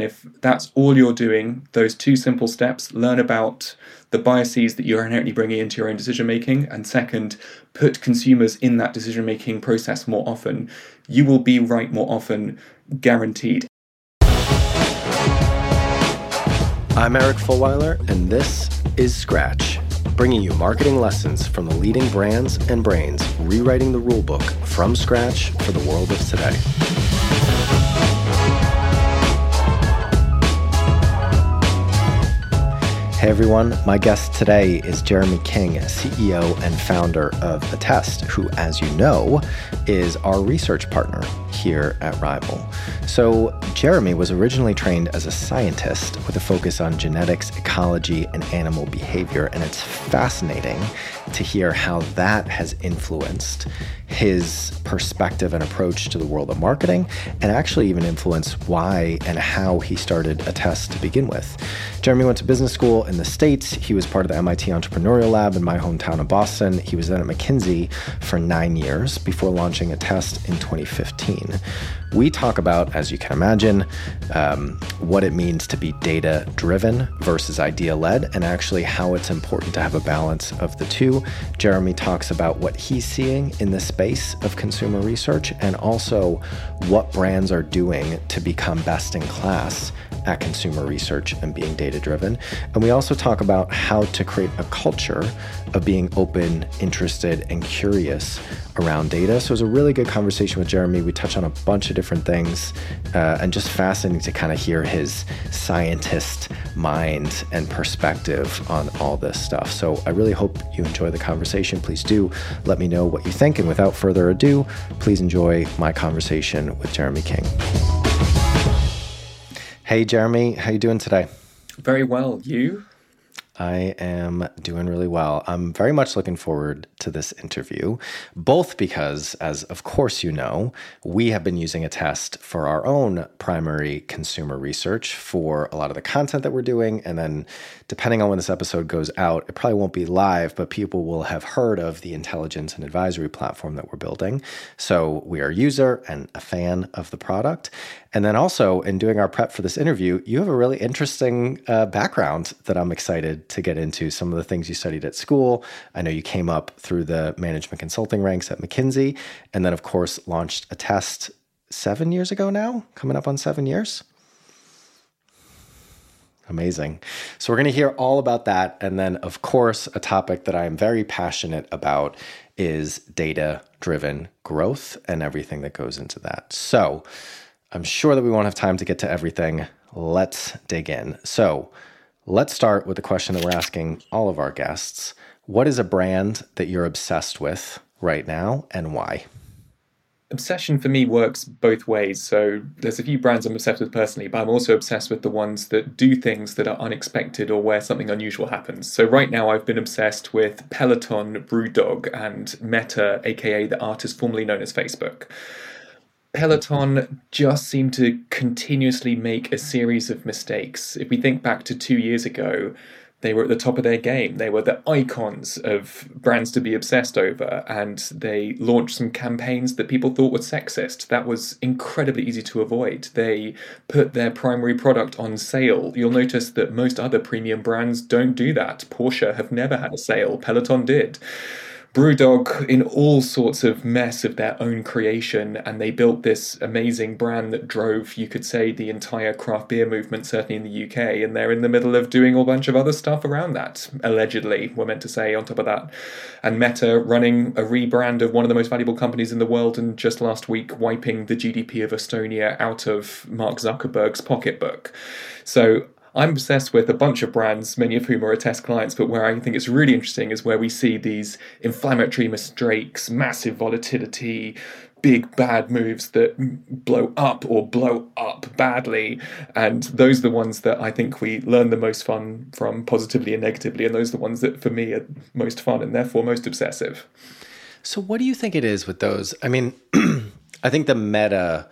If that's all you're doing, those two simple steps learn about the biases that you're inherently bringing into your own decision making, and second, put consumers in that decision making process more often, you will be right more often, guaranteed. I'm Eric Fulwiler, and this is Scratch, bringing you marketing lessons from the leading brands and brains rewriting the rulebook from scratch for the world of today. Hey everyone, my guest today is Jeremy King, CEO and founder of Attest, who, as you know, is our research partner here at Rival. So, Jeremy was originally trained as a scientist with a focus on genetics, ecology, and animal behavior, and it's fascinating to hear how that has influenced his perspective and approach to the world of marketing, and actually even influenced why and how he started Attest to begin with. Jeremy went to business school in the States. He was part of the MIT Entrepreneurial Lab in my hometown of Boston. He was then at McKinsey for nine years before launching Attest in 2015. We talk about, as you can imagine, um, what it means to be data driven versus idea led, and actually how it's important to have a balance of the two. Jeremy talks about what he's seeing in the space of consumer research and also what brands are doing to become best in class at consumer research and being data driven. And we also talk about how to create a culture of being open, interested, and curious around data. So it was a really good conversation with Jeremy. We touch on a bunch of different things uh, and just fascinating to kind of hear his scientist mind and perspective on all this stuff. So I really hope you enjoy the conversation. Please do let me know what you think. And without further ado, please enjoy my conversation with Jeremy King. Hey, Jeremy, how are you doing today? Very well. You? I am doing really well. I'm very much looking forward to this interview, both because, as of course you know, we have been using Attest for our own primary consumer research for a lot of the content that we're doing. And then, depending on when this episode goes out, it probably won't be live, but people will have heard of the intelligence and advisory platform that we're building. So we are a user and a fan of the product. And then also, in doing our prep for this interview, you have a really interesting uh, background that I'm excited to get into. Some of the things you studied at school. I know you came up through the management consulting ranks at McKinsey, and then, of course, launched Attest seven years ago now, coming up on seven years. Amazing. So, we're going to hear all about that. And then, of course, a topic that I am very passionate about is data driven growth and everything that goes into that. So, I'm sure that we won't have time to get to everything. Let's dig in. So, let's start with the question that we're asking all of our guests What is a brand that you're obsessed with right now and why? Obsession for me works both ways. So, there's a few brands I'm obsessed with personally, but I'm also obsessed with the ones that do things that are unexpected or where something unusual happens. So, right now, I've been obsessed with Peloton, Brewdog, and Meta, aka the artist formerly known as Facebook. Peloton just seemed to continuously make a series of mistakes. If we think back to two years ago, they were at the top of their game. They were the icons of brands to be obsessed over, and they launched some campaigns that people thought were sexist. That was incredibly easy to avoid. They put their primary product on sale. You'll notice that most other premium brands don't do that. Porsche have never had a sale, Peloton did. Brewdog in all sorts of mess of their own creation, and they built this amazing brand that drove, you could say, the entire craft beer movement, certainly in the UK. And they're in the middle of doing a bunch of other stuff around that, allegedly, we're meant to say, on top of that. And Meta running a rebrand of one of the most valuable companies in the world, and just last week wiping the GDP of Estonia out of Mark Zuckerberg's pocketbook. So I'm obsessed with a bunch of brands, many of whom are Attest clients, but where I think it's really interesting is where we see these inflammatory mistakes, massive volatility, big bad moves that blow up or blow up badly. And those are the ones that I think we learn the most fun from positively and negatively. And those are the ones that for me are most fun and therefore most obsessive. So, what do you think it is with those? I mean, I think the meta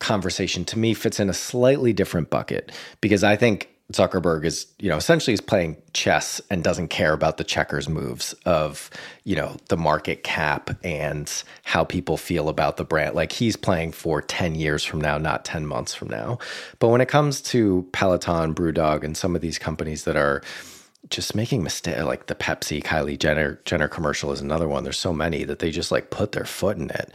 conversation to me fits in a slightly different bucket because I think Zuckerberg is, you know, essentially is playing chess and doesn't care about the checkers moves of, you know, the market cap and how people feel about the brand. Like he's playing for 10 years from now, not 10 months from now. But when it comes to Peloton, Brewdog, and some of these companies that are just making mistakes, like the Pepsi Kylie Jenner Jenner commercial is another one. There's so many that they just like put their foot in it.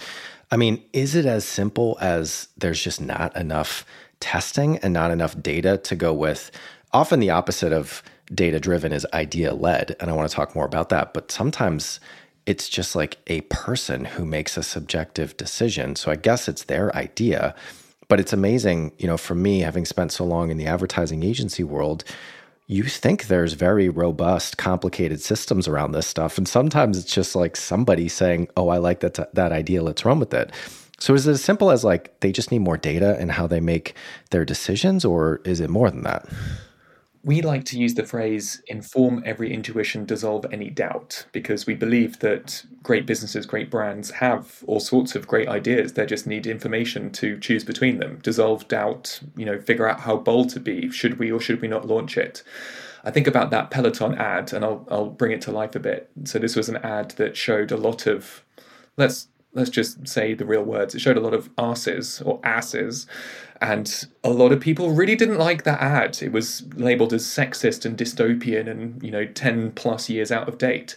I mean, is it as simple as there's just not enough testing and not enough data to go with. Often the opposite of data driven is idea led. And I want to talk more about that. But sometimes it's just like a person who makes a subjective decision. So I guess it's their idea. But it's amazing, you know, for me, having spent so long in the advertising agency world, you think there's very robust, complicated systems around this stuff. And sometimes it's just like somebody saying, Oh, I like that, that idea, let's run with it. So is it as simple as like they just need more data and how they make their decisions, or is it more than that? We like to use the phrase inform every intuition, dissolve any doubt, because we believe that great businesses, great brands have all sorts of great ideas. They just need information to choose between them, dissolve doubt, you know, figure out how bold to be. Should we or should we not launch it? I think about that Peloton ad and I'll, I'll bring it to life a bit. So, this was an ad that showed a lot of, let's let's just say the real words. It showed a lot of asses or asses, and a lot of people really didn't like that ad. It was labeled as sexist and dystopian and, you know, 10 plus years out of date.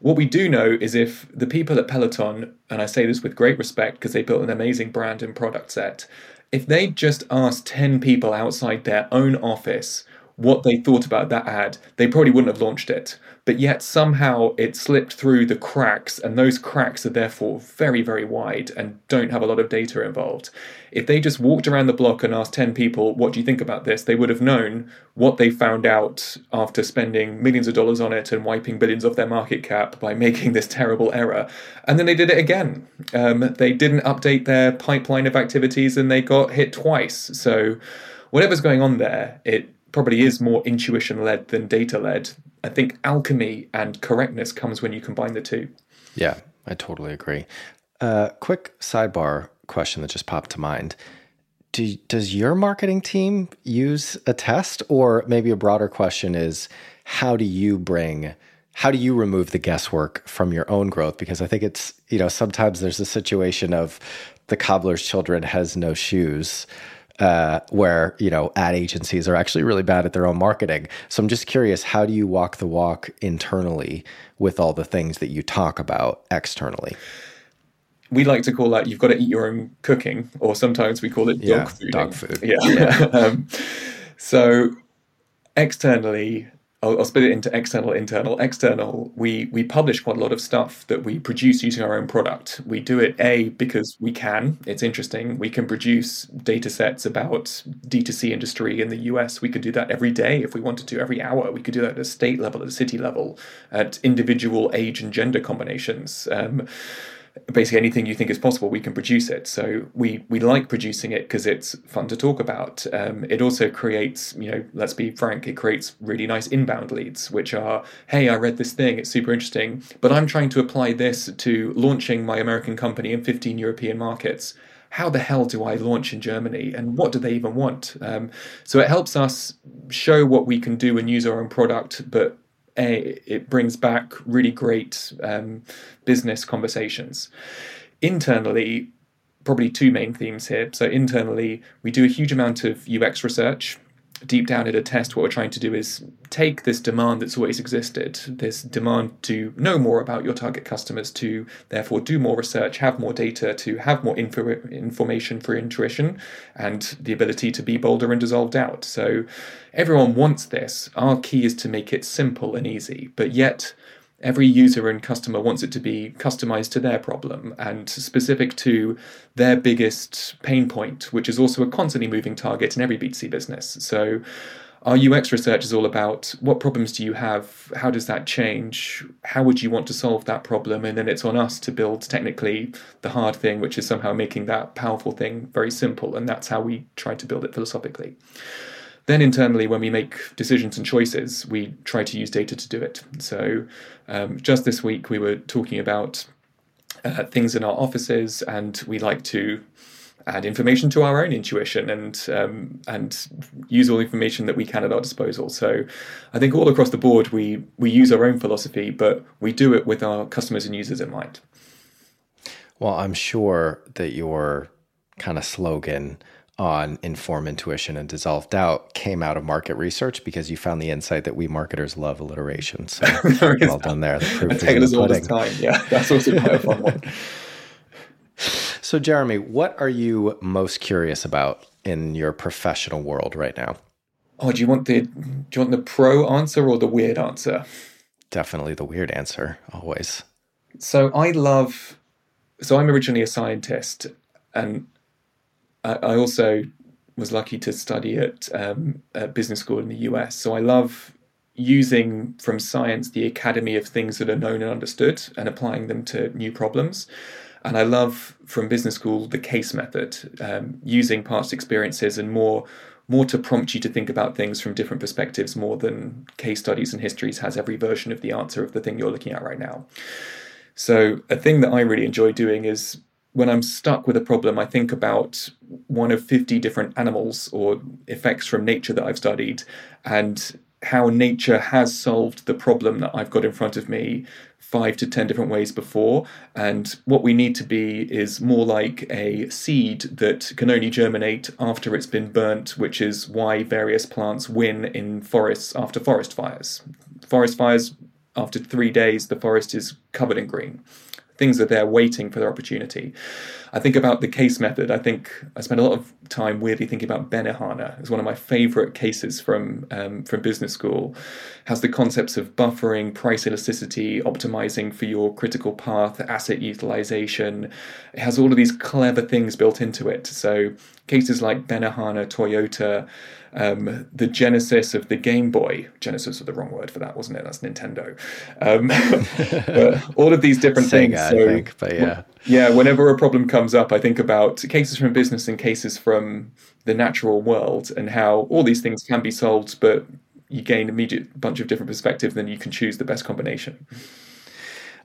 What we do know is if the people at Peloton, and I say this with great respect because they built an amazing brand and product set, if they just asked 10 people outside their own office what they thought about that ad, they probably wouldn't have launched it but yet somehow it slipped through the cracks, and those cracks are therefore very, very wide and don't have a lot of data involved. If they just walked around the block and asked 10 people, What do you think about this? they would have known what they found out after spending millions of dollars on it and wiping billions off their market cap by making this terrible error. And then they did it again. Um, they didn't update their pipeline of activities and they got hit twice. So, whatever's going on there, it probably is more intuition led than data led. I think alchemy and correctness comes when you combine the two. Yeah, I totally agree. Uh, quick sidebar question that just popped to mind. Do, does your marketing team use Attest? Or maybe a broader question is how do you bring how do you remove the guesswork from your own growth because i think it's you know sometimes there's a situation of the cobbler's children has no shoes uh, where you know ad agencies are actually really bad at their own marketing. So I'm just curious, how do you walk the walk internally with all the things that you talk about externally? We like to call that you've got to eat your own cooking, or sometimes we call it dog yeah, food. Dog food. Yeah. yeah. um, so externally, I'll, I'll, split it into external, internal. External, we we publish quite a lot of stuff that we produce using our own product. We do it a because we can. It's interesting. We can produce data sets about D2C industry in the US. We could do that every day if we wanted to, every hour. We could do that at a state level, at a city level, at individual age and gender combinations. Um, basically anything you think is possible, we can produce it. So we we like producing it because it's fun to talk about. Um, it also creates, you know, let's be frank, it creates really nice inbound leads, which are, hey, I read this thing, it's super interesting, but I'm trying to apply this to launching my American company in 15 European markets. How the hell do I launch in Germany, and what do they even want? Um, so it helps us show what we can do and use our own product, but a, it brings back really great um, business conversations. Internally, probably two main themes here. So, internally, we do a huge amount of UX research. Deep down at test, what we're trying to do is take this demand that's always existed, this demand to know more about your target customers, to therefore do more research, have more data, to have more info- information for intuition, and the ability to be bolder and dissolve doubt. So, everyone wants this. Our key is to make it simple and easy, but yet every user and customer wants it to be customized to their problem and specific to their biggest pain point, which is also a constantly moving target in every B2C business. So our UX research is all about what problems do you have? How does that change? How would you want to solve that problem? And then it's on us to build technically the hard thing, which is somehow making that powerful thing very simple. And that's how we try to build it philosophically. Then internally, when we make decisions and choices, we try to use data to do it. So um, just this week, we were talking about uh, things in our offices, and we like to add information to our own intuition and um, and use all information that we can at our disposal. So I think all across the board we we use our own philosophy, but we do it with our customers and users in mind. Well, I'm sure that your kind of slogan on inform intuition and dissolve doubt came out of market research because you found the insight that we marketers love alliteration. So well done there. The proof in the pudding. Time. Yeah, that's also quite a fun one. So, Jeremy, what are you most curious about in your professional world right now? Oh, do you want the do you want the pro answer or the weird answer? Definitely the weird answer, always. So I love so I'm originally a scientist and I, I also was lucky to study at, um, at business school in the US. So I love using from science the academy of things that are known and understood and applying them to new problems. And I love from business school the case method, um, using past experiences and more more to prompt you to think about things from different perspectives more than case studies and histories has every version of the answer of the thing you're looking at right now. So a thing that I really enjoy doing is when I'm stuck with a problem, I think about one of 50 different animals or effects from nature that I've studied and how nature has solved the problem that I've got in front of me five to 10 different ways before. And what we need to be is more like a seed that can only germinate after it's been burnt, which is why various plants win in forests after forest fires. Forest fires, after three days, the forest is covered in green things are there waiting for their opportunity. I think about the case method. I think I spend a lot of time weirdly thinking about Benihana. It's one of my favorite cases from um, from business school. Has the concepts of buffering, price elasticity, optimizing for your critical path, asset utilization. It has all of these clever things built into it. So cases like Benihana, Toyota um, the genesis of the Game Boy. Genesis was the wrong word for that, wasn't it? That's Nintendo. Um, all of these different Sega, things. So, I think, but yeah. Yeah, whenever a problem comes up, I think about cases from business and cases from the natural world and how all these things can be solved, but you gain immediate bunch of different perspectives, then you can choose the best combination.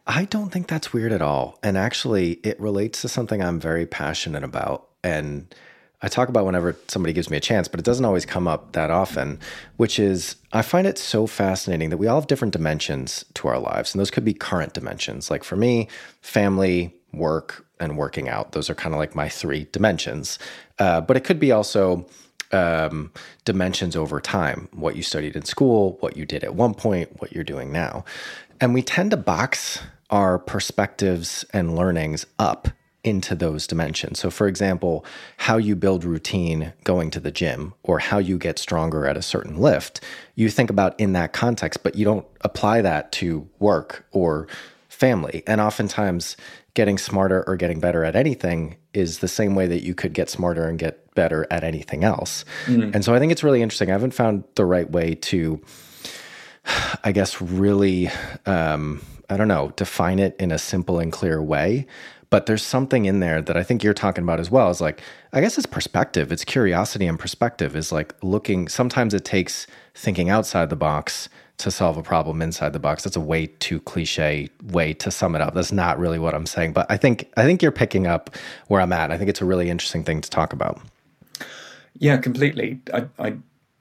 I don't think that's weird at all. And actually, it relates to something I'm very passionate about. And I talk about whenever somebody gives me a chance, but it doesn't always come up that often, which is I find it so fascinating that we all have different dimensions to our lives. And those could be current dimensions. Like for me, family, work, and working out. Those are kind of like my three dimensions. Uh, but it could be also um, dimensions over time what you studied in school, what you did at one point, what you're doing now. And we tend to box our perspectives and learnings up into those dimensions. So, for example, how you build routine going to the gym or how you get stronger at a certain lift, you think about in that context, but you don't apply that to work or family. And oftentimes, getting smarter or getting better at anything is the same way that you could get smarter and get better at anything else. Mm-hmm. And so, I think it's really interesting. I haven't found the right way to, I guess, really. Um, I don't know, define it in a simple and clear way. But there's something in there that I think you're talking about as well. Is like, I guess it's perspective, it's curiosity and perspective is like looking. Sometimes it takes thinking outside the box to solve a problem inside the box. That's a way too cliche way to sum it up. That's not really what I'm saying. But I think I think you're picking up where I'm at. I think it's a really interesting thing to talk about. Yeah, completely. I, I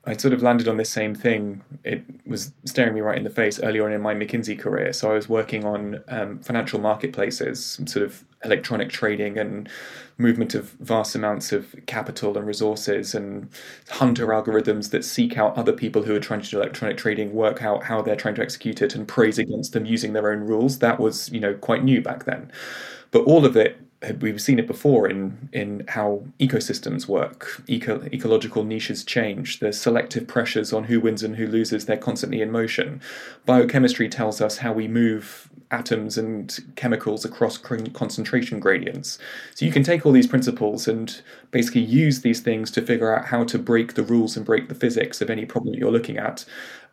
I sort of landed on this same thing. It was staring me right in the face earlier on in my McKinsey career. So I was working on um, financial marketplaces, sort of electronic trading and movement of vast amounts of capital and resources, and hunter algorithms that seek out other people who are trying to do electronic trading, work out how they're trying to execute it, and praise against them using their own rules. That was, you know, quite new back then. But all of it we've seen it before in in how ecosystems work. Eco, ecological niches change. There's selective pressures on who wins and who loses. They're constantly in motion. Biochemistry tells us how we move atoms and chemicals across concentration gradients so you can take all these principles and basically use these things to figure out how to break the rules and break the physics of any problem that you're looking at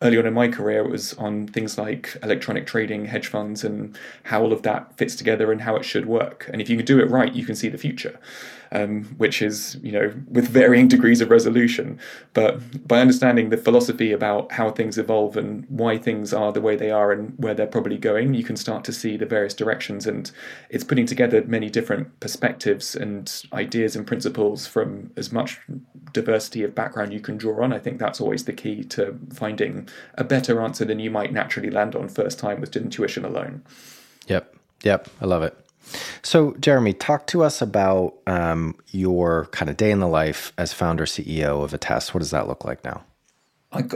early on in my career, it was on things like electronic trading, hedge funds, and how all of that fits together and how it should work. And if you can do it right, you can see the future. Um, which is you know with varying degrees of resolution. But by understanding the philosophy about how things evolve and why things are the way they are and where they're probably going, you can start to see the various directions. And it's putting together many different perspectives and ideas and principles from as much diversity of background you can draw on. I think that's always the key to finding a better answer than you might naturally land on first time with intuition alone. Yep. Yep. I love it. So, Jeremy, talk to us about um, your kind of day in the life as founder CEO of Attest. What does that look like now?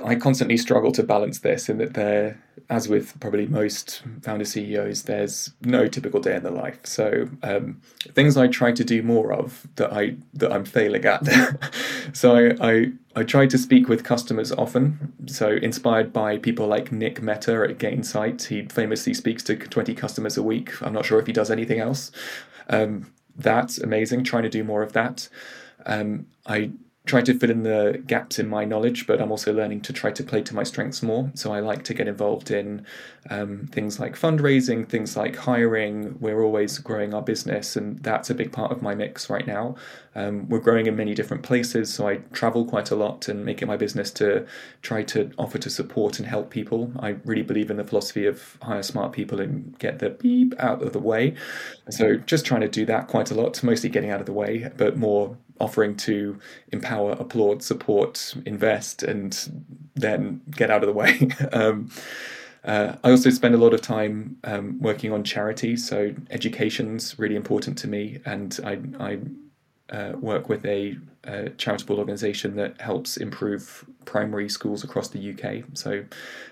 I, constantly struggle to balance this in that there, as with probably most founder CEOs, there's no typical day in the life. So um, things I try to do more of that I that I'm failing at. so I, I I try to speak with customers often. So inspired by people like Nick Mehta at Gainsight, he famously speaks to 20 customers a week. I'm not sure if he does anything else. Um, that's amazing. Trying to do more of that. Um, I try to fill in the gaps in my knowledge, but I'm also learning to try to play to my strengths more. So I like to get involved in um, things like fundraising, things like hiring. We're always growing our business, and that's a big part of my mix right now. Um, we're growing in many different places, so I travel quite a lot and make it my business to try to offer to support and help people. I really believe in the philosophy of hire smart people and get the beep out of the way. So just trying to do that quite a lot, mostly getting out of the way, but more offering to empower, applaud, support, invest, and then get out of the way. um, uh, I also spend a lot of time um, working on charity, so education's really important to me, and I, I uh, work with a, a, charitable organisation that helps improve primary schools across the UK, so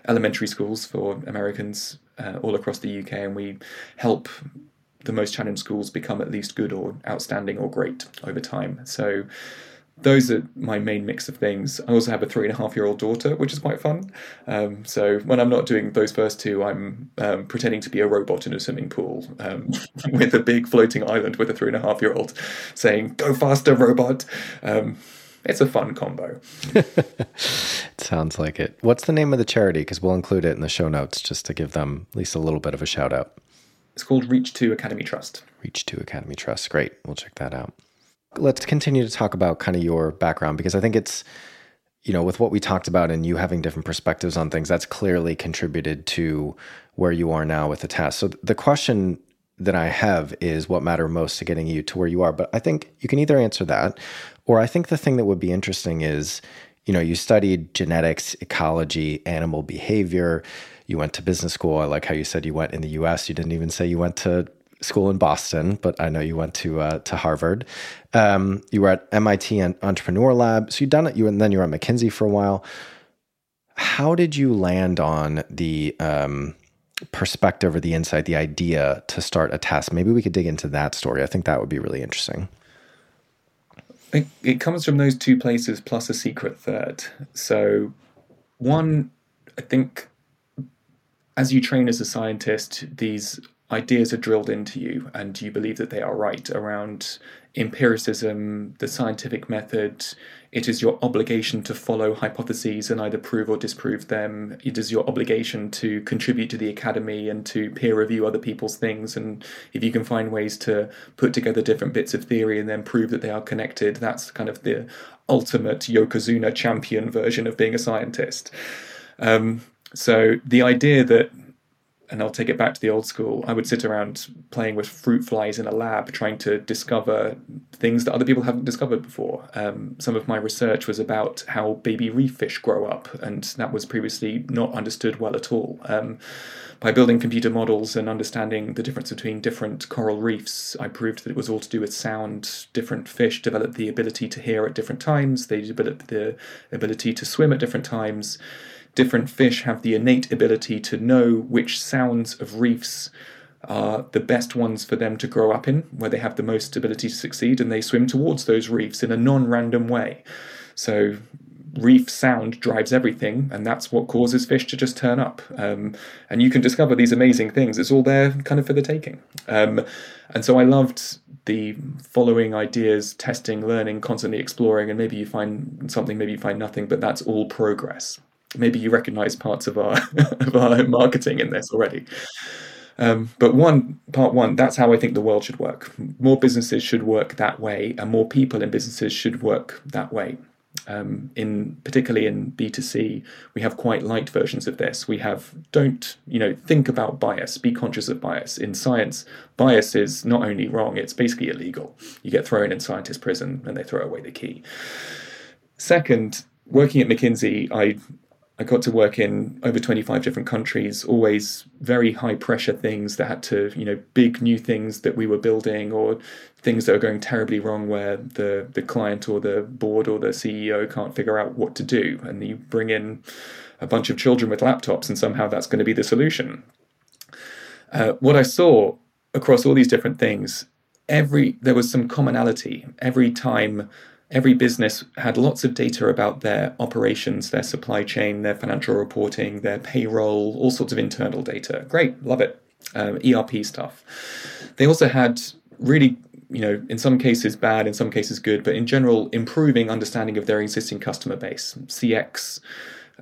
elementary schools for Americans uh, all across the UK, and we help the most challenged schools become at least good or outstanding or great over time. So those are my main mix of things. I also have a three and a half year old daughter, which is quite fun. Um, so when I'm not doing those first two, I'm um, pretending to be a robot in a swimming pool um, with a big floating island with a three and a half year old saying, Go faster, robot. Um, it's a fun combo. it sounds like it. What's the name of the charity? Because we'll include it in the show notes just to give them at least a little bit of a shout out. It's called Reach 2 Academy Trust. Reach 2 Academy Trust. Great. We'll check that out. Let's continue to talk about kind of your background because I think it's, you know, with what we talked about and you having different perspectives on things, that's clearly contributed to where you are now with Attest. So the question that I have is what mattered most to getting you to where you are. But I think you can either answer that, or I think the thing that would be interesting is, you know, you studied genetics, ecology, animal behavior you went to business school. I like how you said you went in the U.S. You didn't even say you went to school in Boston, but I know you went to uh, to Harvard. Um, you were at MIT and Entrepreneur Lab, so you done it. You and then you were at McKinsey for a while. How did you land on the um, perspective or the insight, the idea to start Attest? Maybe we could dig into that story. I think that would be really interesting. It, it comes from those two places plus a secret third. So, one, I think as you train as a scientist, these ideas are drilled into you and you believe that they are right around empiricism, the scientific method. It is your obligation to follow hypotheses and either prove or disprove them. It is your obligation to contribute to the academy and to peer review other people's things. And if you can find ways to put together different bits of theory and then prove that they are connected, that's kind of the ultimate Yokozuna champion version of being a scientist. Um, so the idea that and I'll take it back to the old school. I would sit around playing with fruit flies in a lab, trying to discover things that other people haven't discovered before. Um, some of my research was about how baby reef fish grow up, and that was previously not understood well at all. Um, by building computer models and understanding the difference between different coral reefs, I proved that it was all to do with sound. Different fish develop the ability to hear at different times, they develop the ability to swim at different times different fish have the innate ability to know which sounds of reefs are the best ones for them to grow up in, where they have the most ability to succeed, and they swim towards those reefs in a non random way. So, reef sound drives everything, and that's what causes fish to just turn up. Um, and you can discover these amazing things. It's all there kind of for the taking. Um, and so I loved the following ideas, testing, learning, constantly exploring, and maybe you find something, maybe you find nothing, but that's all progress maybe you recognize parts of our of our marketing in this already. Um, but one part one, that's how I think the world should work. More businesses should work that way, and more people in businesses should work that way. Um, in particularly in B2C, we have quite light versions of this. We have don't you know think about bias, be conscious of bias. In science, bias is not only wrong; it's basically illegal. You get thrown in scientist prison, and they throw away the key. Second, working at McKinsey, I I got to work in over 25 different countries, always very high pressure things that had to, you know, big new things that we were building or things that are going terribly wrong where the, the client or the board or the CEO can't figure out what to do. And you bring in a bunch of children with laptops and somehow that's going to be the solution. Uh, what I saw across all these different things, every there was some commonality. Every time every business had lots of data about their operations, their supply chain, their financial reporting, their payroll, all sorts of internal data. Great, love it. Um, ERP stuff. They also had really, you know, in some cases bad, in some cases good, but in general, improving understanding of their existing customer base, CX,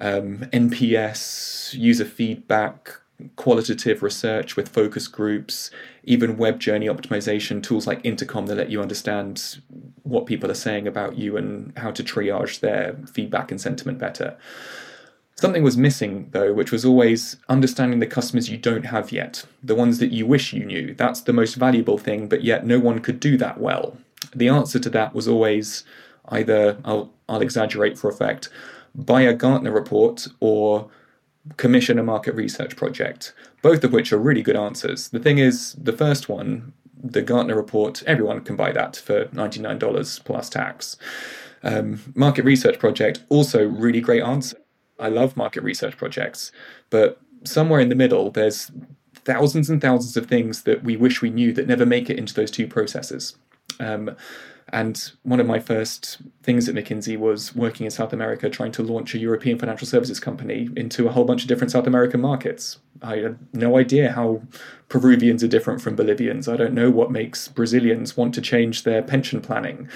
um, NPS, user feedback, qualitative research with focus groups, even web journey optimization tools like Intercom that let you understand what people are saying about you and how to triage their feedback and sentiment better. Something was missing, though, which was always understanding the customers you don't have yet, the ones that you wish you knew. That's the most valuable thing, but yet no one could do that well. The answer to that was always either, I'll, I'll exaggerate for effect, buy a Gartner report or commission a market research project, both of which are really good answers. The thing is, the first one, the Gartner report, everyone can buy that for $99 plus tax. Um, market research project, also really great answer. I love market research projects, but somewhere in the middle, there's thousands and thousands of things that we wish we knew that never make it into those two processes. Um, and one of my first things at McKinsey was working in South America, trying to launch a European financial services company into a whole bunch of different South American markets. I had no idea how Peruvians are different from Bolivians. I don't know what makes Brazilians want to change their pension planning.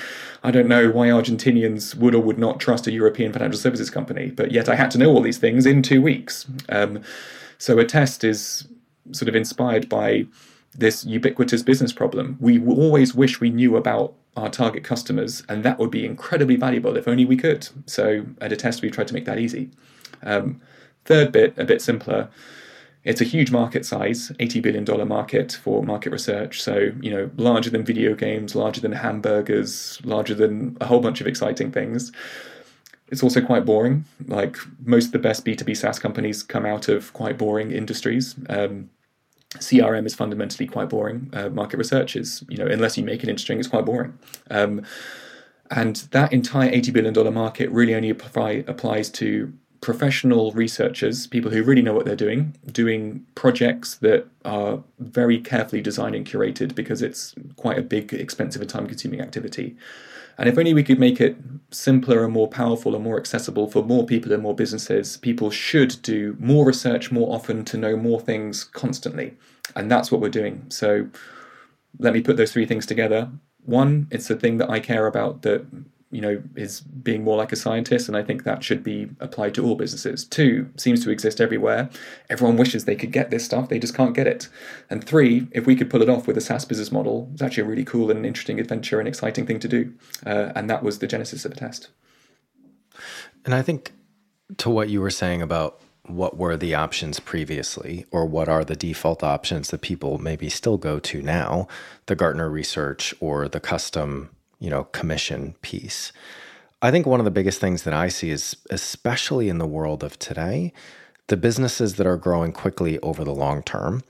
I don't know why Argentinians would or would not trust a European financial services company, but yet I had to know all these things in two weeks. Um, so test is sort of inspired by this ubiquitous business problem. We always wish we knew about our target customers, and that would be incredibly valuable if only we could. So at Attest, we tried to make that easy. Um, third bit, a bit simpler. It's a huge market size, $80 billion market for market research. So, you know, larger than video games, larger than hamburgers, larger than a whole bunch of exciting things. It's also quite boring. Like most of the best B2B SaaS companies come out of quite boring industries. Um, CRM is fundamentally quite boring. Uh, market research is, you know, unless you make it interesting, it's quite boring. Um, and that entire $80 billion market really only apply, applies to professional researchers, people who really know what they're doing, doing projects that are very carefully designed and curated because it's quite a big, expensive, and time consuming activity. And if only we could make it simpler and more powerful and more accessible for more people and more businesses, people should do more research more often to know more things constantly. And that's what we're doing. So let me put those three things together. One, it's a thing that I care about that you know, is being more like a scientist, and I think that should be applied to all businesses. Two, seems to exist everywhere. Everyone wishes they could get this stuff, they just can't get it. And three, if we could pull it off with a SaaS business model, it's actually a really cool and interesting adventure and exciting thing to do. Uh, and that was the genesis of the test. And I think to what you were saying about what were the options previously, or what are the default options that people maybe still go to now, the Gartner research or the custom you know, commission piece. I think one of the biggest things that I see is, especially in the world of today, the businesses that are growing quickly over the long term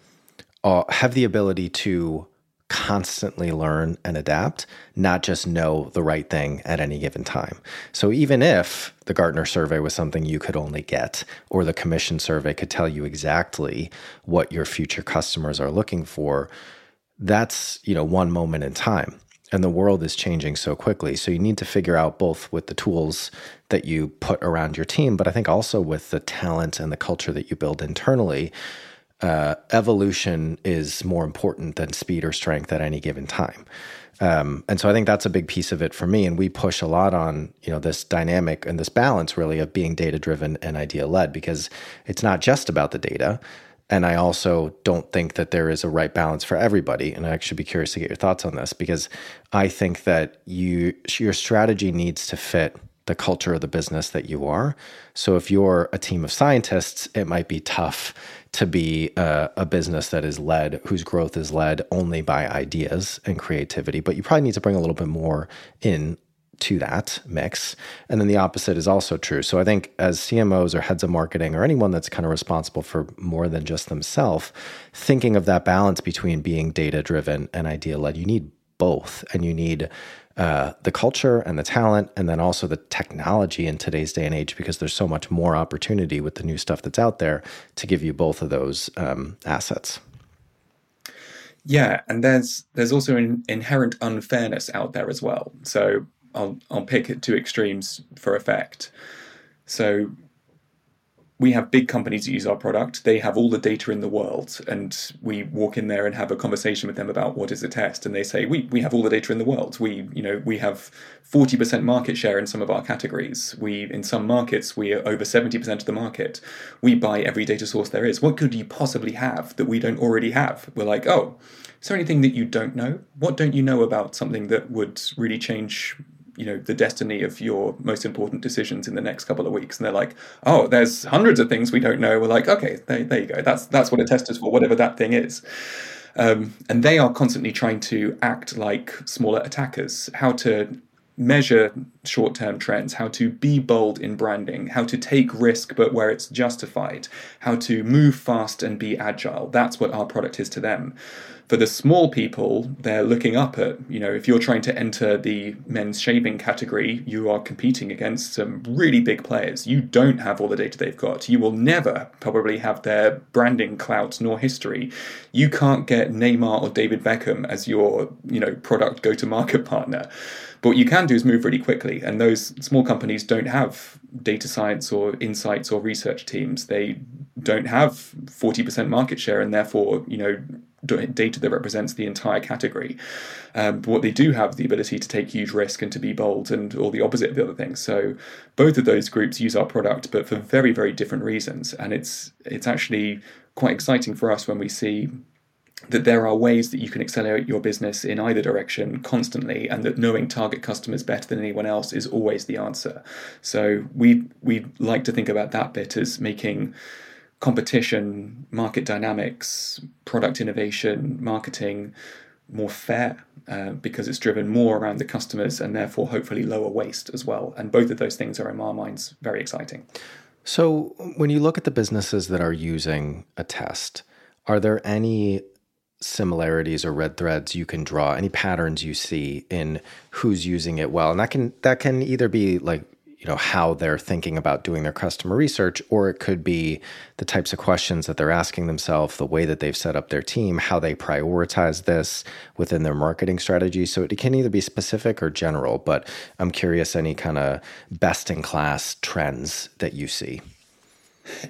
uh, have the ability to constantly learn and adapt, not just know the right thing at any given time. So even if the Gartner survey was something you could only get, or the commission survey could tell you exactly what your future customers are looking for, that's you know one moment in time and the world is changing so quickly. So you need to figure out both with the tools that you put around your team, but I think also with the talent and the culture that you build internally. Uh, evolution is more important than speed or strength at any given time. Um, and so I think that's a big piece of it for me. And we push a lot on, you know, this dynamic and this balance really of being data driven and idea led, because it's not just about the data And I also don't think that there is a right balance for everybody. And I actually be curious to get your thoughts on this because I think that you your strategy needs to fit the culture of the business that you are. So if you're a team of scientists, it might be tough to be a, a, business that is led, whose growth is led only by ideas and creativity. But you probably need to bring a little bit more in to that mix. And then the opposite is also true. So I think as CMOs or heads of marketing or anyone that's kind of responsible for more than just themselves, thinking of that balance between being data driven and idea led, you need both. And you need uh, the culture and the talent, and then also the technology in today's day and age, because there's so much more opportunity with the new stuff that's out there to give you both of those um, assets. Yeah, and there's there's also an inherent unfairness out there as well. So I'll I'll pick two extremes for effect. So we have big companies that use our product. They have all the data in the world, and we walk in there and have a conversation with them about what is Attest, and they say we we have all the data in the world. We you know we have forty percent market share in some of our categories. We in some markets we are over seventy percent of the market. We buy every data source there is. What could you possibly have that we don't already have? We're like, oh, is there anything that you don't know? What don't you know about something that would really change you know the destiny of your most important decisions in the next couple of weeks. And they're like oh there's hundreds of things we don't know. We're like okay there, there you go. That's that's what Attest is for whatever that thing is. Um, and they are constantly trying to act like smaller attackers. How to measure short term trends, how to be bold in branding, how to take risk but where it's justified, how to move fast and be agile. That's what our product is to them for the small people, they're looking up at, you know, if you're trying to enter the men's shaving category, you are competing against some really big players. You don't have all the data they've got. You will never probably have their branding clout nor history. You can't get Neymar or David Beckham as your, you know, product go to market partner. But what you can do is move really quickly. And those small companies don't have data science or insights or research teams. They don't have 40% market share and therefore, you know, data that represents the entire category. Um, but what they do have the ability to take huge risk and to be bold and all the opposite of the other things. So both of those groups use our product, but for very very different reasons. And it's it's actually quite exciting for us when we see that there are ways that you can accelerate your business in either direction constantly and that knowing target customers better than anyone else is always the answer so we we like to think about that bit as making competition, market dynamics, product innovation, marketing more fair uh, because it's driven more around the customers and therefore hopefully lower waste as well. And both of those things are, in our minds, very exciting. So, when you look at the businesses that are using Attest, are there any similarities or red threads you can draw any patterns you see in who's using it well. And that can that can either be like you know how they're thinking about doing their customer research or it could be the types of questions that they're asking themselves the way that they've set up their team how they prioritize this within their marketing strategy. So it can either be specific or general but i'm curious any kind of best in class trends that you see.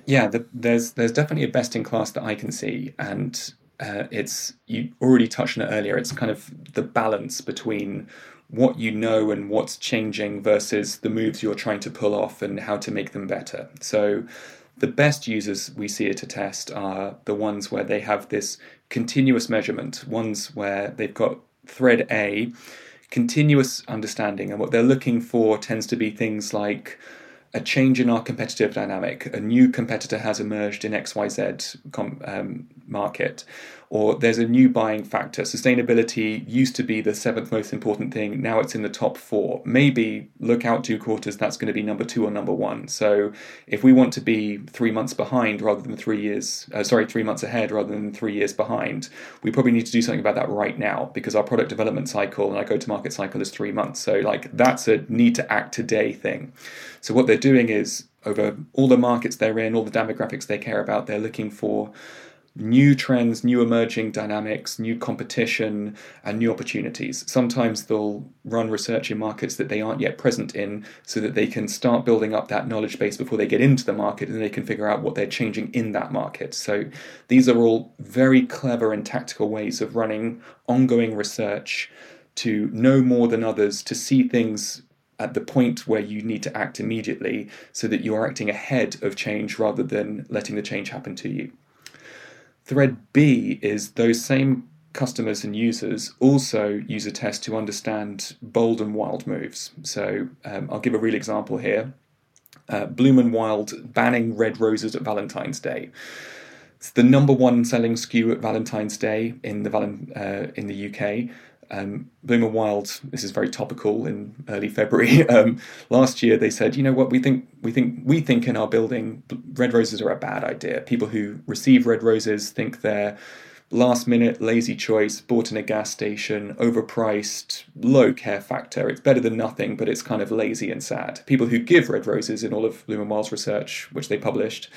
Yeah the, there's there's definitely a best in class that i can see and uh, it's you already touched on it earlier it's kind of the balance between what you know and what's changing versus the moves you're trying to pull off and how to make them better. So, the best users we see at Attest are the ones where they have this continuous measurement, ones where they've got thread A, continuous understanding, and what they're looking for tends to be things like a change in our competitive dynamic, a new competitor has emerged in XYZ um, market, or there's a new buying factor. Sustainability used to be the seventh most important thing, now it's in the top four. Maybe look out two quarters, that's going to be number two or number one. So if we want to be three months behind rather than three years, uh, sorry, three months ahead rather than three years behind, we probably need to do something about that right now because our product development cycle and our go to market cycle is three months. So, like, that's a need to act today thing. So, what they're doing is over all the markets they're in, all the demographics they care about, they're looking for new trends, new emerging dynamics, new competition, and new opportunities. Sometimes they'll run research in markets that they aren't yet present in so that they can start building up that knowledge base before they get into the market and they can figure out what they're changing in that market. So these are all very clever and tactical ways of running ongoing research to know more than others, to see things at the point where you need to act immediately so that you're acting ahead of change rather than letting the change happen to you. Thread B is those same customers and users also use Attest to understand bold and wild moves. So um, I'll give a real example here. Uh, Bloom and Wild banning red roses at Valentine's Day. It's the number one selling SKU at Valentine's Day in the uh, in the UK. Um, Bloom Wild. This is very topical in early February. Um, last year, they said, you know what, we think we think we think in our building, red roses are a bad idea. People who receive red roses think they're last minute, lazy choice, bought in a gas station, overpriced, low care factor. It's better than nothing, but it's kind of lazy and sad. People who give red roses in all of Bloom and Wild's research, which they published,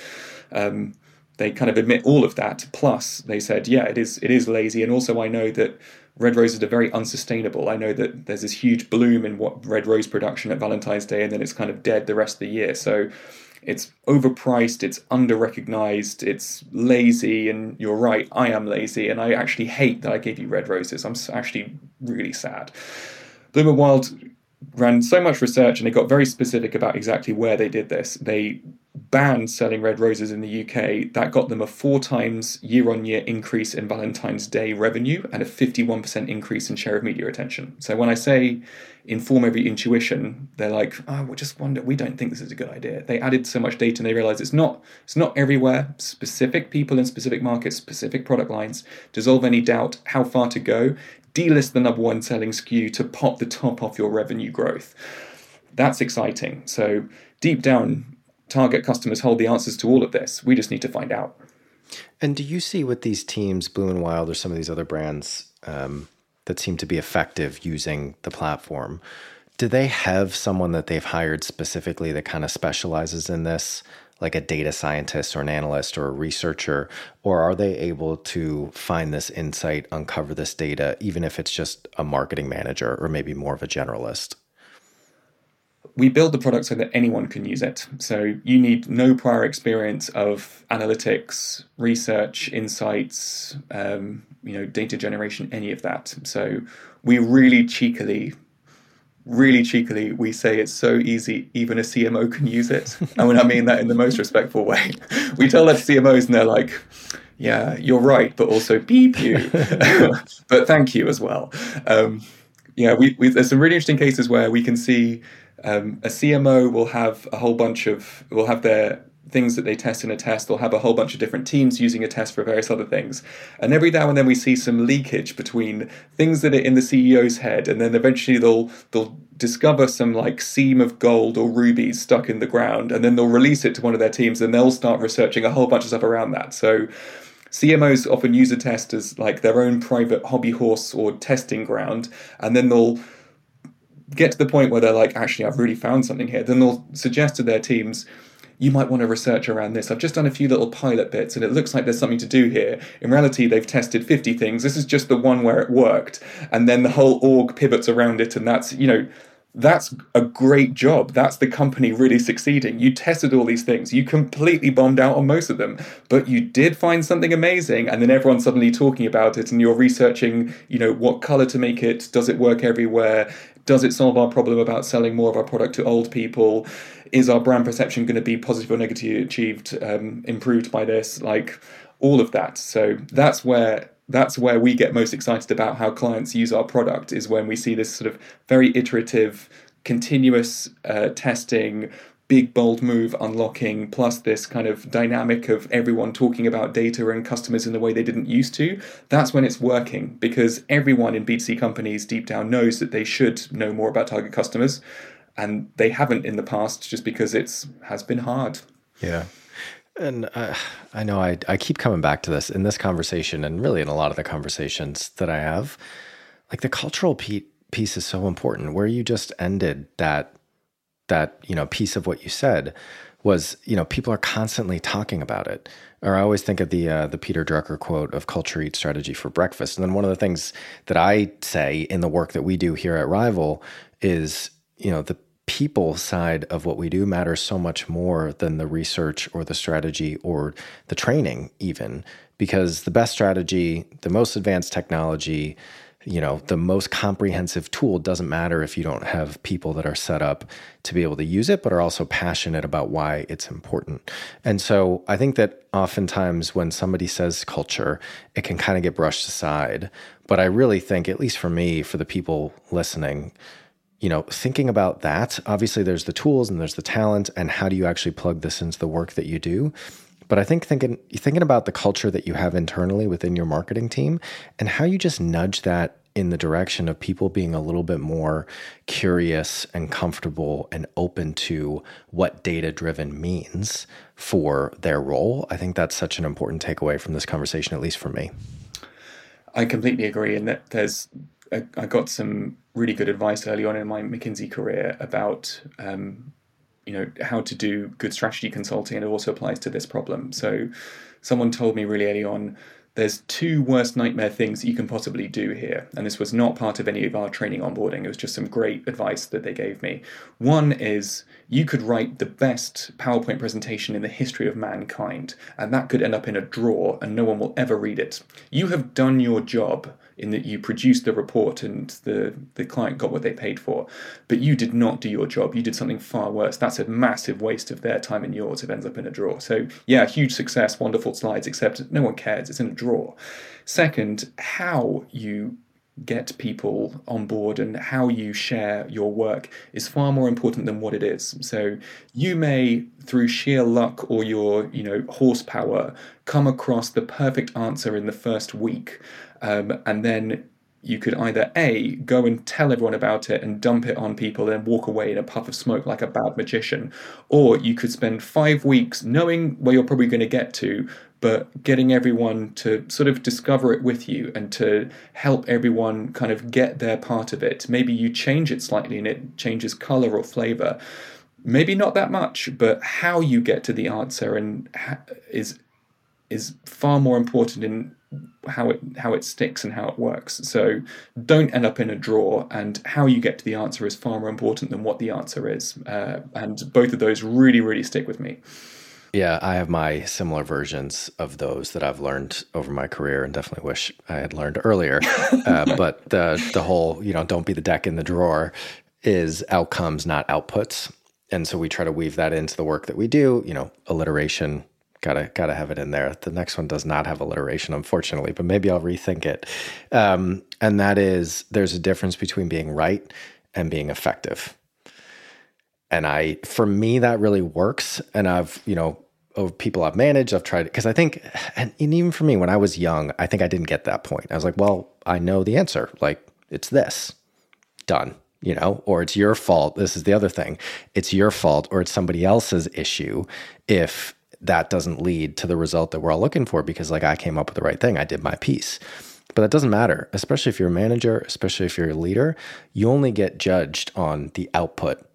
um, they kind of admit all of that. Plus, they said, yeah, it is it is lazy, and also I know that red roses are very unsustainable. I know that there's this huge bloom in what red rose production at Valentine's Day, and then it's kind of dead the rest of the year. So it's overpriced, it's under recognized, it's lazy, and you're right, I am lazy, and I actually hate that I gave you red roses. I'm actually really sad. Bloom and Wild ran so much research and they got very specific about exactly where they did this. They banned selling red roses in the UK. That got them a four times year on year increase in Valentine's Day revenue and a 51% increase in share of media attention. So when I say inform every intuition, they're like, oh, we just wonder, we don't think this is a good idea. They added so much data and they realized it's not, it's not everywhere, specific people in specific markets, specific product lines, dissolve any doubt how far to go delist the number one selling SKU to pop the top off your revenue growth. That's exciting. So, deep down, target customers hold the answers to all of this. We just need to find out. And do you see with these teams, Bloom and Wild, or some of these other brands um, that seem to be effective using the platform? Do they have someone that they've hired specifically that kind of specializes in this? like a data scientist or an analyst or a researcher? Or are they able to find this insight, uncover this data, even if it's just a marketing manager or maybe more of a generalist? We build the product so that anyone can use it. So you need no prior experience of analytics, research, insights, um, you know, data generation, any of that. So we really cheekily really cheekily, we say it's so easy, even a CMO can use it. and when I mean that in the most respectful way, we tell to CMOs and they're like, yeah, you're right, but also beep you. but thank you as well. Um, yeah, we, we, there's some really interesting cases where we can see um, a CMO will have a whole bunch of, will have their things that they test in Attest. They'll have a whole bunch of different teams using Attest for various other things. And every now and then we see some leakage between things that are in the CEO's head, and then eventually they'll they'll discover some like seam of gold or rubies stuck in the ground, and then they'll release it to one of their teams, and they'll start researching a whole bunch of stuff around that. So CMOs often use Attest as like their own private hobby horse or testing ground, and then they'll get to the point where they're like, actually, I've really found something here. Then they'll suggest to their teams, you might want to research around this. I've just done a few little pilot bits and it looks like there's something to do here. In reality, they've tested 50 things. This is just the one where it worked. And then the whole org pivots around it. And that's, you know, that's a great job. That's the company really succeeding. You tested all these things. You completely bombed out on most of them, but you did find something amazing. And then everyone's suddenly talking about it and you're researching, you know, what color to make it. Does it work everywhere? Does it solve our problem about selling more of our product to old people? Is our brand perception going to be positive or negatively achieved, um, improved by this? Like all of that. So that's where that's where we get most excited about how clients use our product is when we see this sort of very iterative, continuous uh, testing, big bold move unlocking plus this kind of dynamic of everyone talking about data and customers in the way they didn't used to that's when it's working because everyone in b2c companies deep down knows that they should know more about target customers and they haven't in the past just because it's has been hard yeah and uh, I know I, I keep coming back to this in this conversation and really in a lot of the conversations that I have. Like the cultural piece is so important. Where you just ended that that you know piece of what you said was you know people are constantly talking about it. Or i always think of the uh, the peter drucker quote of culture eats strategy for breakfast. And then one of the things that i say in the work that we do here at rival is you know the people side of what we do matters so much more than the research or the strategy or the training even. Because the best strategy the most advanced technology you know the most comprehensive tool doesn't matter if you don't have people that are set up to be able to use it but are also passionate about why it's important. And so i think that oftentimes when somebody says culture it can kind of get brushed aside. But i really think at least for me for the people listening you know thinking about that obviously there's the tools and there's the talent and how do you actually plug this into the work that you do? But I think thinking thinking about the culture that you have internally within your marketing team and how you just nudge that in the direction of people being a little bit more curious and comfortable and open to what data driven means for their role. I think that's such an important takeaway from this conversation, at least for me. I completely agree. And that there's, I got some really good advice early on in my McKinsey career about um, you know how to do good strategy consulting and it also applies to this problem so someone told me really early on there's two worst nightmare things that you can possibly do here and this was not part of any of our training onboarding. It was just some great advice that they gave me. One is you could write the best powerpoint presentation in the history of mankind and that could end up in a drawer and no one will ever read it. You have done your job in that you produced the report and the, the client got what they paid for. But you did not do your job. You did something far worse. That's a massive waste of their time and yours if it ends up in a drawer. So, yeah, huge success, wonderful slides, except no one cares. It's in a drawer. Second, how you get people on board and how you share your work is far more important than what it is. So you may through sheer luck or your, you know, horsepower come across the perfect answer in the first week um, and then you could either A, go and tell everyone about it and dump it on people and walk away in a puff of smoke like a bad magician, or you could spend five weeks knowing where you're probably going to get to, but getting everyone to sort of discover it with you and to help everyone kind of get their part of it. Maybe you change it slightly and it changes color or flavor. Maybe not that much, but how you get to the answer and is is far more important in how it how it sticks and how it works. So don't end up in a drawer, and how you get to the answer is far more important than what the answer is. Uh, and both of those really really stick with me. Yeah, I have my similar versions of those that I've learned over my career, and definitely wish I had learned earlier. uh, but the the whole you know don't be the deck in the drawer is outcomes, not outputs. And so we try to weave that into the work that we do. You know, alliteration gotta gotta have it in there. The next one does not have alliteration, unfortunately, but maybe I'll rethink it. Um, and that is, there's a difference between being right and being effective. And I, for me, that really works. And I've, you know, of people I've managed, I've tried because I think, and even for me, when I was young, I think I didn't get that point. I was like, well, I know the answer. Like it's this, done you know, or it's your fault. This is the other thing. It's your fault or it's somebody else's issue if that doesn't lead to the result that we're all looking for because like I came up with the right thing. I did my piece. But that doesn't matter, especially if you're a manager, especially if you're a leader. You only get judged on the output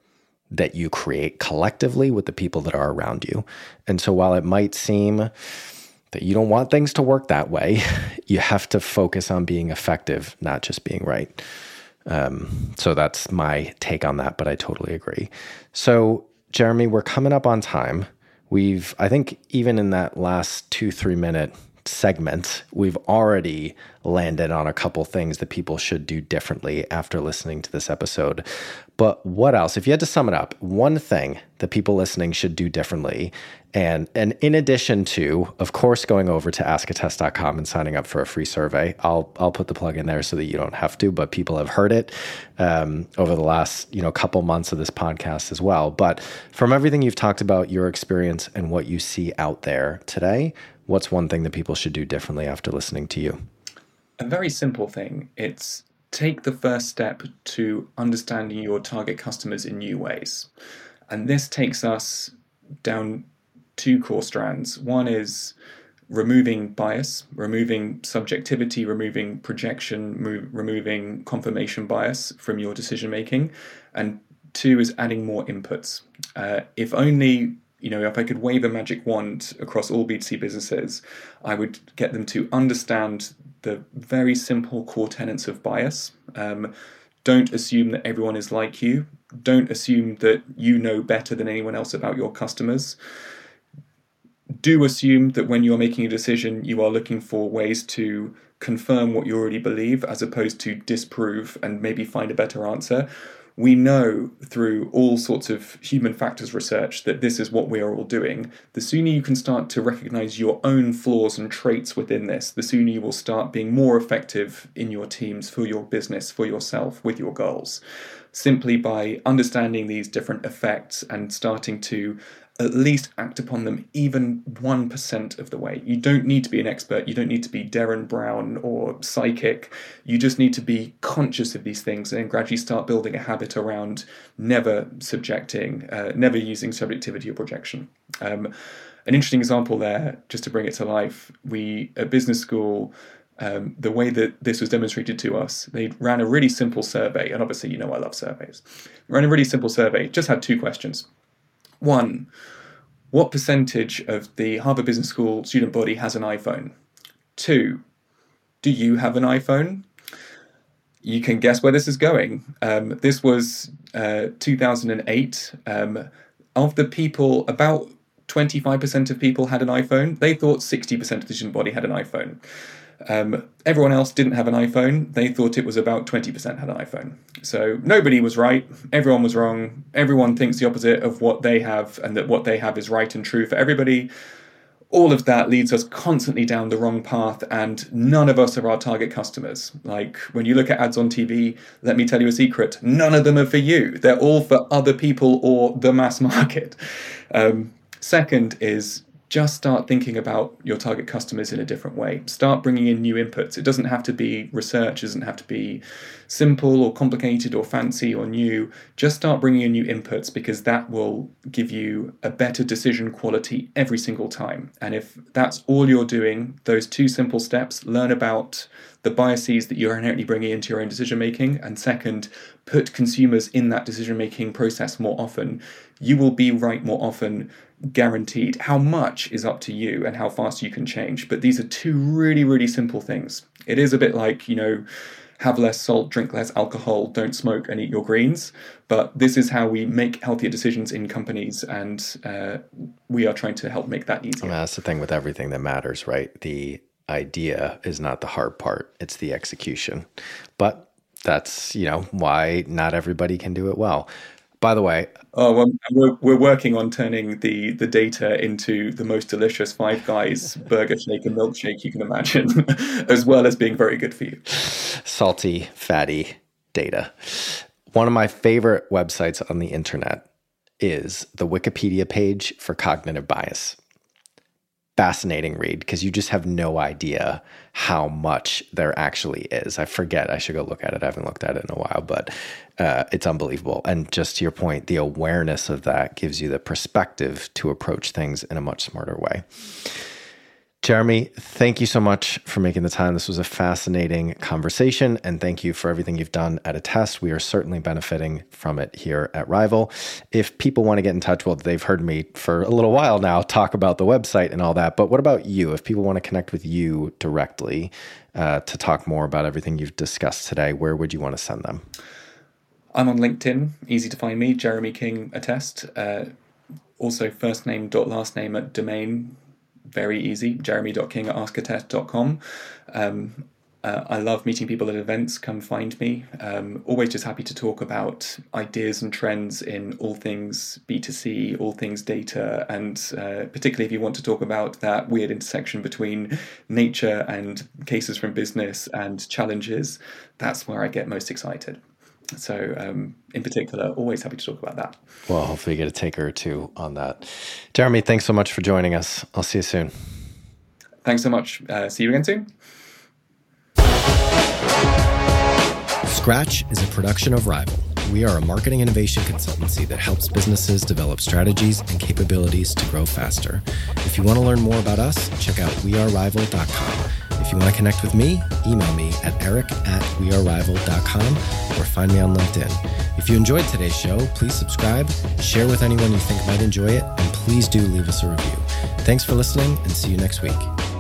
that you create collectively with the people that are around you. And so while it might seem that you don't want things to work that way, you have to focus on being effective, not just being right. Um, so that's my take on that, but I totally agree. So, Jeremy, we're coming up on time. We've, I think, even in that last two, three minute segment, we've already landed on a couple things that people should do differently after listening to this episode. But what else? If you had to sum it up, one thing that people listening should do differently, and and in addition to, of course, going over to askattest.com and signing up for a free survey, I'll I'll put the plug in there so that you don't have to. But people have heard it um, over the last you know couple months of this podcast as well. But from everything you've talked about, your experience and what you see out there today, what's one thing that people should do differently after listening to you? A very simple thing. It's take the first step to understanding your target customers in new ways. And this takes us down two core strands. One is removing bias, removing subjectivity, removing projection, removing confirmation bias from your decision making. And two is adding more inputs. Uh, if only you know, if I could wave a magic wand across all B2C businesses, I would get them to understand the very simple core tenets of bias. Um, don't assume that everyone is like you. Don't assume that you know better than anyone else about your customers. Do assume that when you are making a decision, you are looking for ways to confirm what you already believe as opposed to disprove and maybe find a better answer we know through all sorts of human factors research that this is what we are all doing. The sooner you can start to recognize your own flaws and traits within this, the sooner you will start being more effective in your teams, for your business, for yourself, with your goals. Simply by understanding these different effects and starting to at least act upon them even 1% of the way. You don't need to be an expert, you don't need to be Derren Brown or psychic. You just need to be conscious of these things and gradually start building a habit around never subjecting, uh, never using subjectivity or projection. Um, an interesting example there, just to bring it to life, we at business school. Um, the way that this was demonstrated to us, they ran a really simple survey, and obviously, you know, I love surveys. Ran a really simple survey, just had two questions one, what percentage of the Harvard Business School student body has an iPhone? Two, do you have an iPhone? You can guess where this is going. Um, this was uh, 2008. Um, of the people, about 25% of people had an iPhone. They thought 60% of the student body had an iPhone. Um, everyone else didn't have an iPhone. They thought it was about 20% had an iPhone. So nobody was right. Everyone was wrong. Everyone thinks the opposite of what they have, and that what they have is right and true for everybody. All of that leads us constantly down the wrong path, and none of us are our target customers. Like when you look at ads on TV, let me tell you a secret none of them are for you. They're all for other people or the mass market. Um, second is just start thinking about your target customers in a different way. Start bringing in new inputs. It doesn't have to be research, it doesn't have to be simple or complicated or fancy or new. Just start bringing in new inputs because that will give you a better decision quality every single time. And if that's all you're doing, those two simple steps learn about the biases that you're inherently bringing into your own decision making, and second, put consumers in that decision making process more often, you will be right more often guaranteed. How much is up to you and how fast you can change. But these are two really, really simple things. It is a bit like, you know, have less salt, drink less alcohol, don't smoke, and eat your greens. But this is how we make healthier decisions in companies, and uh, we are trying to help make that easier. I mean, that's the thing with everything that matters, right? The idea is not the hard part, it's the execution. But that's, you know, why not everybody can do it well. By the way, oh, well, we're, we're working on turning the the data into the most delicious Five Guys burger shake and milkshake you can imagine, as well as being very good for you. Salty, fatty data. One of my favorite websites on the internet is the Wikipedia page for cognitive bias fascinating read because you just have no idea how much there actually is. I forget. I should go look at it. I haven't looked at it in a while, but uh, it's unbelievable. And just to your point, the awareness of that gives you the perspective to approach things in a much smarter way. Jeremy, thank you so much for making the time. This was a fascinating conversation, and thank you for everything you've done at Attest. We are certainly benefiting from it here at Rival. If people want to get in touch, well, they've heard me for a little while now talk about the website and all that. But what about you? If people want to connect with you directly uh, to talk more about everything you've discussed today, where would you want to send them? I'm on LinkedIn, easy to find me, Jeremy King Attest. Uh, also, first name dot last name at domain very easy jeremy.king at askattest.com. Um, uh, I love meeting people at events. Come find me. Um, always just happy to talk about ideas and trends in all things B2C, all things data, and uh, particularly if you want to talk about that weird intersection between nature and cases from business and challenges, that's where I get most excited. So, um, in particular, always happy to talk about that. Well, hopefully, you get a taker or two on that. Jeremy, thanks so much for joining us. I'll see you soon. Thanks so much. Uh, see you again soon. Scratch is a production of Rival. We are a marketing innovation consultancy that helps businesses develop strategies and capabilities to grow faster. If you want to learn more about us, check out wearerival.com. If you want to connect with me, email me at eric at wearerival.com or find me on LinkedIn. If you enjoyed today's show, please subscribe, share with anyone you think might enjoy it, and please do leave us a review. Thanks for listening and see you next week.